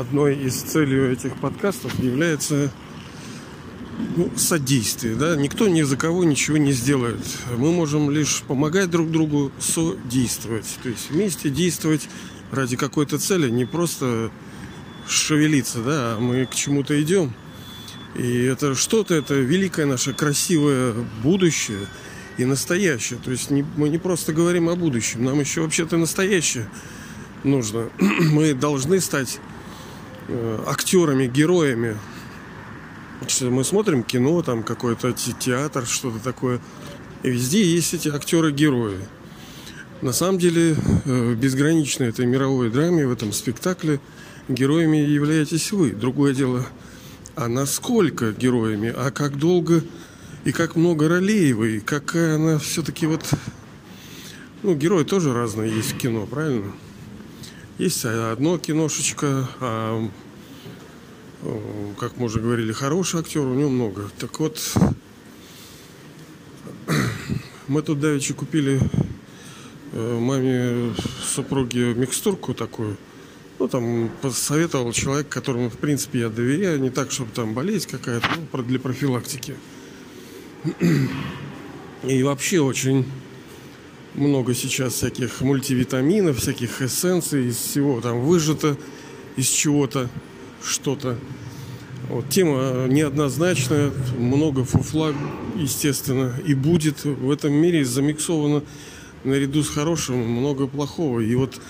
одной из целей этих подкастов является ну, содействие. Да? Никто ни за кого ничего не сделает. Мы можем лишь помогать друг другу содействовать. То есть вместе действовать ради какой-то цели, не просто шевелиться, да, а мы к чему-то идем. И это что-то, это великое наше красивое будущее и настоящее. То есть не, мы не просто говорим о будущем, нам еще вообще-то настоящее нужно. мы должны стать актерами, героями. Мы смотрим кино, там какой-то театр, что-то такое. И везде есть эти актеры-герои. На самом деле, э, в безграничной этой мировой драме, в этом спектакле, героями являетесь вы. Другое дело, а насколько героями, а как долго и как много ролей вы, и какая она все-таки вот... Ну, герои тоже разные есть в кино, правильно? Есть одно киношечко, а, как мы уже говорили, хороший актер, у него много. Так вот, мы тут давеча купили э, маме супруги микстурку такую. Ну, там посоветовал человек, которому, в принципе, я доверяю. Не так, чтобы там болеть какая-то, ну, для профилактики. И вообще очень много сейчас всяких мультивитаминов, всяких эссенций, из всего там выжато из чего-то что-то. Вот, тема неоднозначная, много фуфла, естественно, и будет в этом мире замиксовано наряду с хорошим много плохого. И вот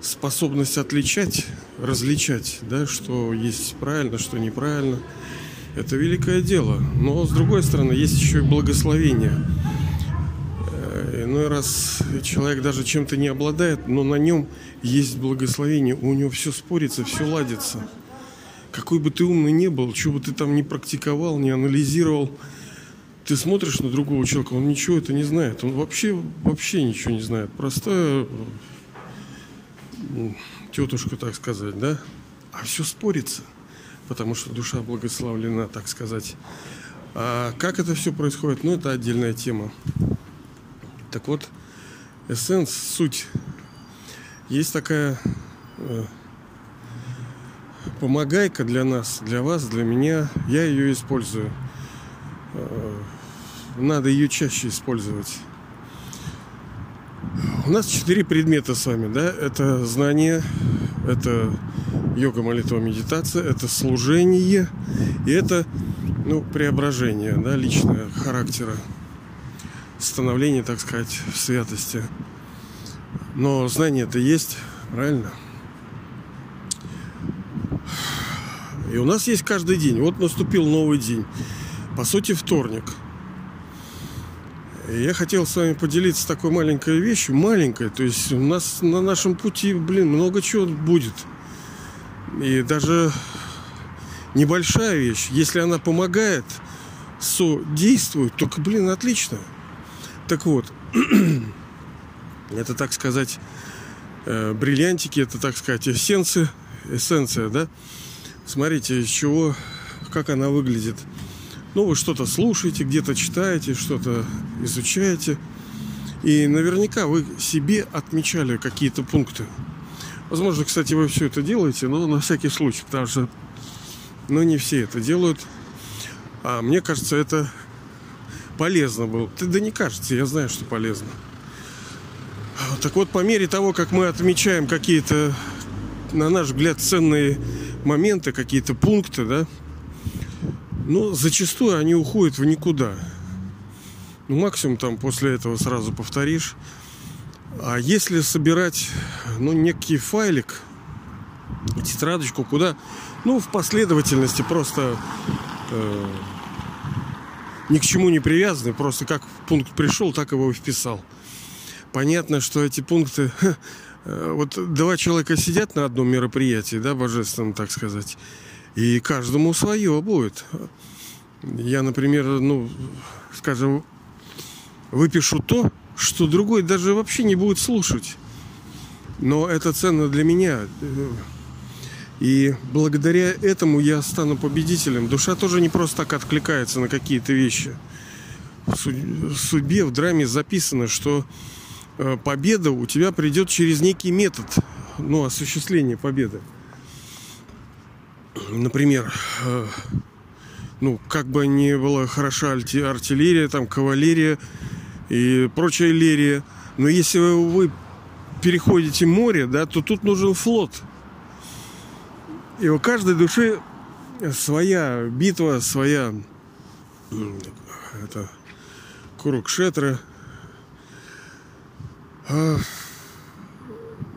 способность отличать, различать, да, что есть правильно, что неправильно, это великое дело. Но с другой стороны, есть еще и благословение – Иной раз человек даже чем-то не обладает, но на нем есть благословение, у него все спорится, все ладится. Какой бы ты умный не был, что бы ты там не практиковал, не анализировал, ты смотришь на другого человека, он ничего это не знает. Он вообще, вообще ничего не знает. Простая тетушка, так сказать, да? А все спорится, потому что душа благословлена, так сказать. А как это все происходит, ну, это отдельная тема. Так вот, эссенс, суть. Есть такая э, помогайка для нас, для вас, для меня. Я ее использую. Э, надо ее чаще использовать. У нас четыре предмета с вами, да? Это знание, это йога, молитва, медитация, это служение и это, ну, преображение, да, личное характера становление, так сказать, в святости. Но знание это есть, правильно? И у нас есть каждый день. Вот наступил новый день. По сути, вторник. И я хотел с вами поделиться такой маленькой вещью. Маленькой. То есть у нас на нашем пути, блин, много чего будет. И даже небольшая вещь, если она помогает, содействует, только, блин, отлично. Так вот, это, так сказать, э, бриллиантики, это, так сказать, эссенция, эссенция, да? Смотрите, из чего, как она выглядит. Ну, вы что-то слушаете, где-то читаете, что-то изучаете. И наверняка вы себе отмечали какие-то пункты. Возможно, кстати, вы все это делаете, но на всякий случай, потому что ну, не все это делают. А мне кажется, это полезно было. Да не кажется, я знаю, что полезно. Так вот, по мере того, как мы отмечаем какие-то, на наш взгляд, ценные моменты, какие-то пункты, да, ну, зачастую они уходят в никуда. Ну, максимум там после этого сразу повторишь. А если собирать, ну, некий файлик, тетрадочку, куда, ну, в последовательности просто э, ни к чему не привязаны, просто как пункт пришел, так его и вписал. Понятно, что эти пункты... Э, вот два человека сидят на одном мероприятии, да, божественном, так сказать, и каждому свое будет. Я, например, ну, скажем, выпишу то, что другой даже вообще не будет слушать. Но это ценно для меня. И благодаря этому я стану победителем. Душа тоже не просто так откликается на какие-то вещи. В судьбе, в драме записано, что э, победа у тебя придет через некий метод, ну, осуществления победы. например, э, ну, как бы ни была хороша артиллерия, там, кавалерия и прочая лерия, но если вы переходите море, да, то тут нужен флот. И у каждой души своя битва, своя это Курукшетра. А,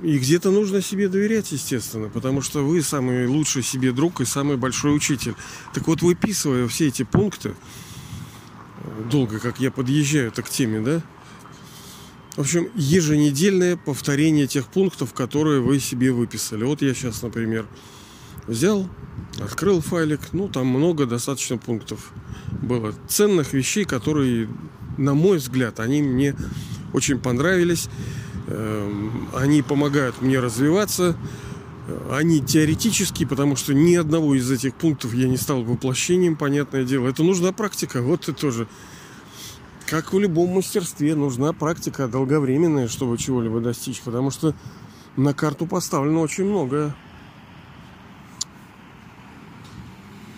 и где-то нужно себе доверять, естественно, потому что вы самый лучший себе друг и самый большой учитель. Так вот, выписывая все эти пункты, долго как я подъезжаю к теме, да, в общем, еженедельное повторение тех пунктов, которые вы себе выписали. Вот я сейчас, например, взял, открыл файлик, ну, там много достаточно пунктов было. Ценных вещей, которые, на мой взгляд, они мне очень понравились. Эм, они помогают мне развиваться. Они теоретические, потому что ни одного из этих пунктов я не стал воплощением, понятное дело. Это нужна практика. Вот и тоже. Как в любом мастерстве, нужна практика долговременная, чтобы чего-либо достичь. Потому что на карту поставлено очень многое.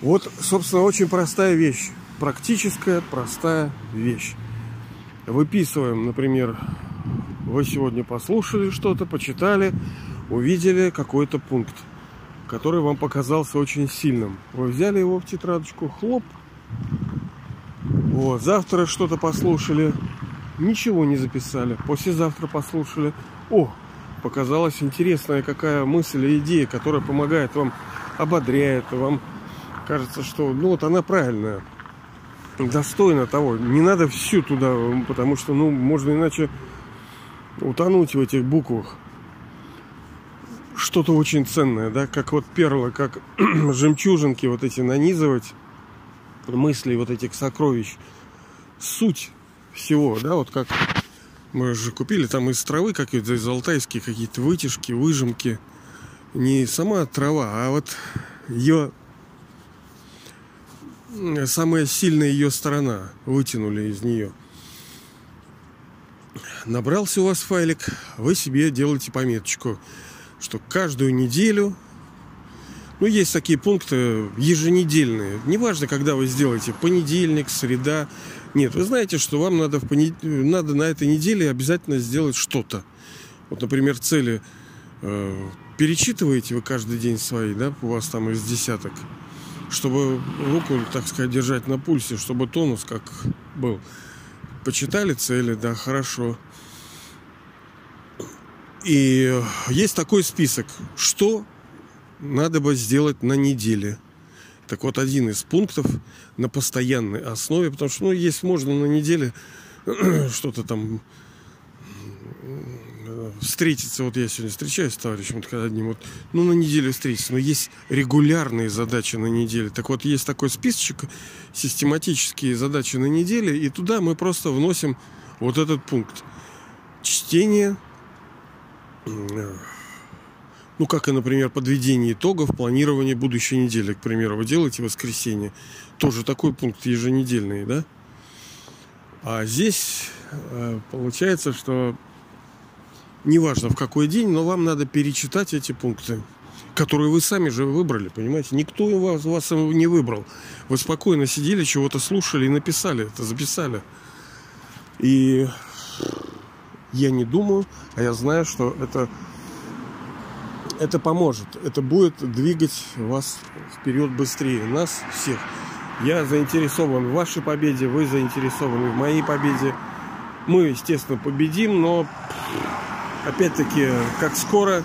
Вот, собственно, очень простая вещь. Практическая, простая вещь. Выписываем, например, вы сегодня послушали что-то, почитали, увидели какой-то пункт, который вам показался очень сильным. Вы взяли его в тетрадочку, хлоп. Вот, завтра что-то послушали, ничего не записали. Послезавтра послушали. О, показалась интересная какая мысль и идея, которая помогает вам, ободряет, вам кажется, что ну вот она правильная, достойна того. Не надо всю туда, потому что ну можно иначе утонуть в этих буквах. Что-то очень ценное, да, как вот перлы, как жемчужинки вот эти нанизывать, мысли вот этих сокровищ. Суть всего, да, вот как мы же купили там из травы какие-то, из алтайские какие-то вытяжки, выжимки. Не сама трава, а вот ее самая сильная ее сторона вытянули из нее набрался у вас файлик, вы себе делаете пометочку, что каждую неделю, ну, есть такие пункты еженедельные. Неважно, когда вы сделаете, понедельник, среда. Нет, вы знаете, что вам надо, в понед... надо на этой неделе обязательно сделать что-то. Вот, например, цели э, перечитываете вы каждый день свои, да, у вас там из десяток, чтобы руку, так сказать, держать на пульсе, чтобы тонус как был. Почитали цели, да, хорошо. И есть такой список, что надо бы сделать на неделе. Так вот, один из пунктов на постоянной основе, потому что, ну, есть можно на неделе что-то там встретиться, вот я сегодня встречаюсь с товарищем одним, вот, ну, на неделю встретиться, но есть регулярные задачи на неделе. Так вот, есть такой списочек, систематические задачи на неделе, и туда мы просто вносим вот этот пункт. Чтение, ну, как и, например, подведение итогов, планирование будущей недели, к примеру, вы делаете воскресенье, тоже такой пункт еженедельный, да? А здесь э, получается, что неважно в какой день, но вам надо перечитать эти пункты, которые вы сами же выбрали, понимаете? Никто вас, вас не выбрал. Вы спокойно сидели, чего-то слушали и написали это, записали. И я не думаю, а я знаю, что это, это поможет. Это будет двигать вас вперед быстрее, нас всех. Я заинтересован в вашей победе, вы заинтересованы в моей победе. Мы, естественно, победим, но опять-таки, как скоро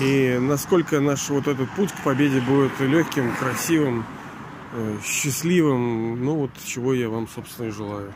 и насколько наш вот этот путь к победе будет легким, красивым, э, счастливым, ну вот чего я вам, собственно, и желаю.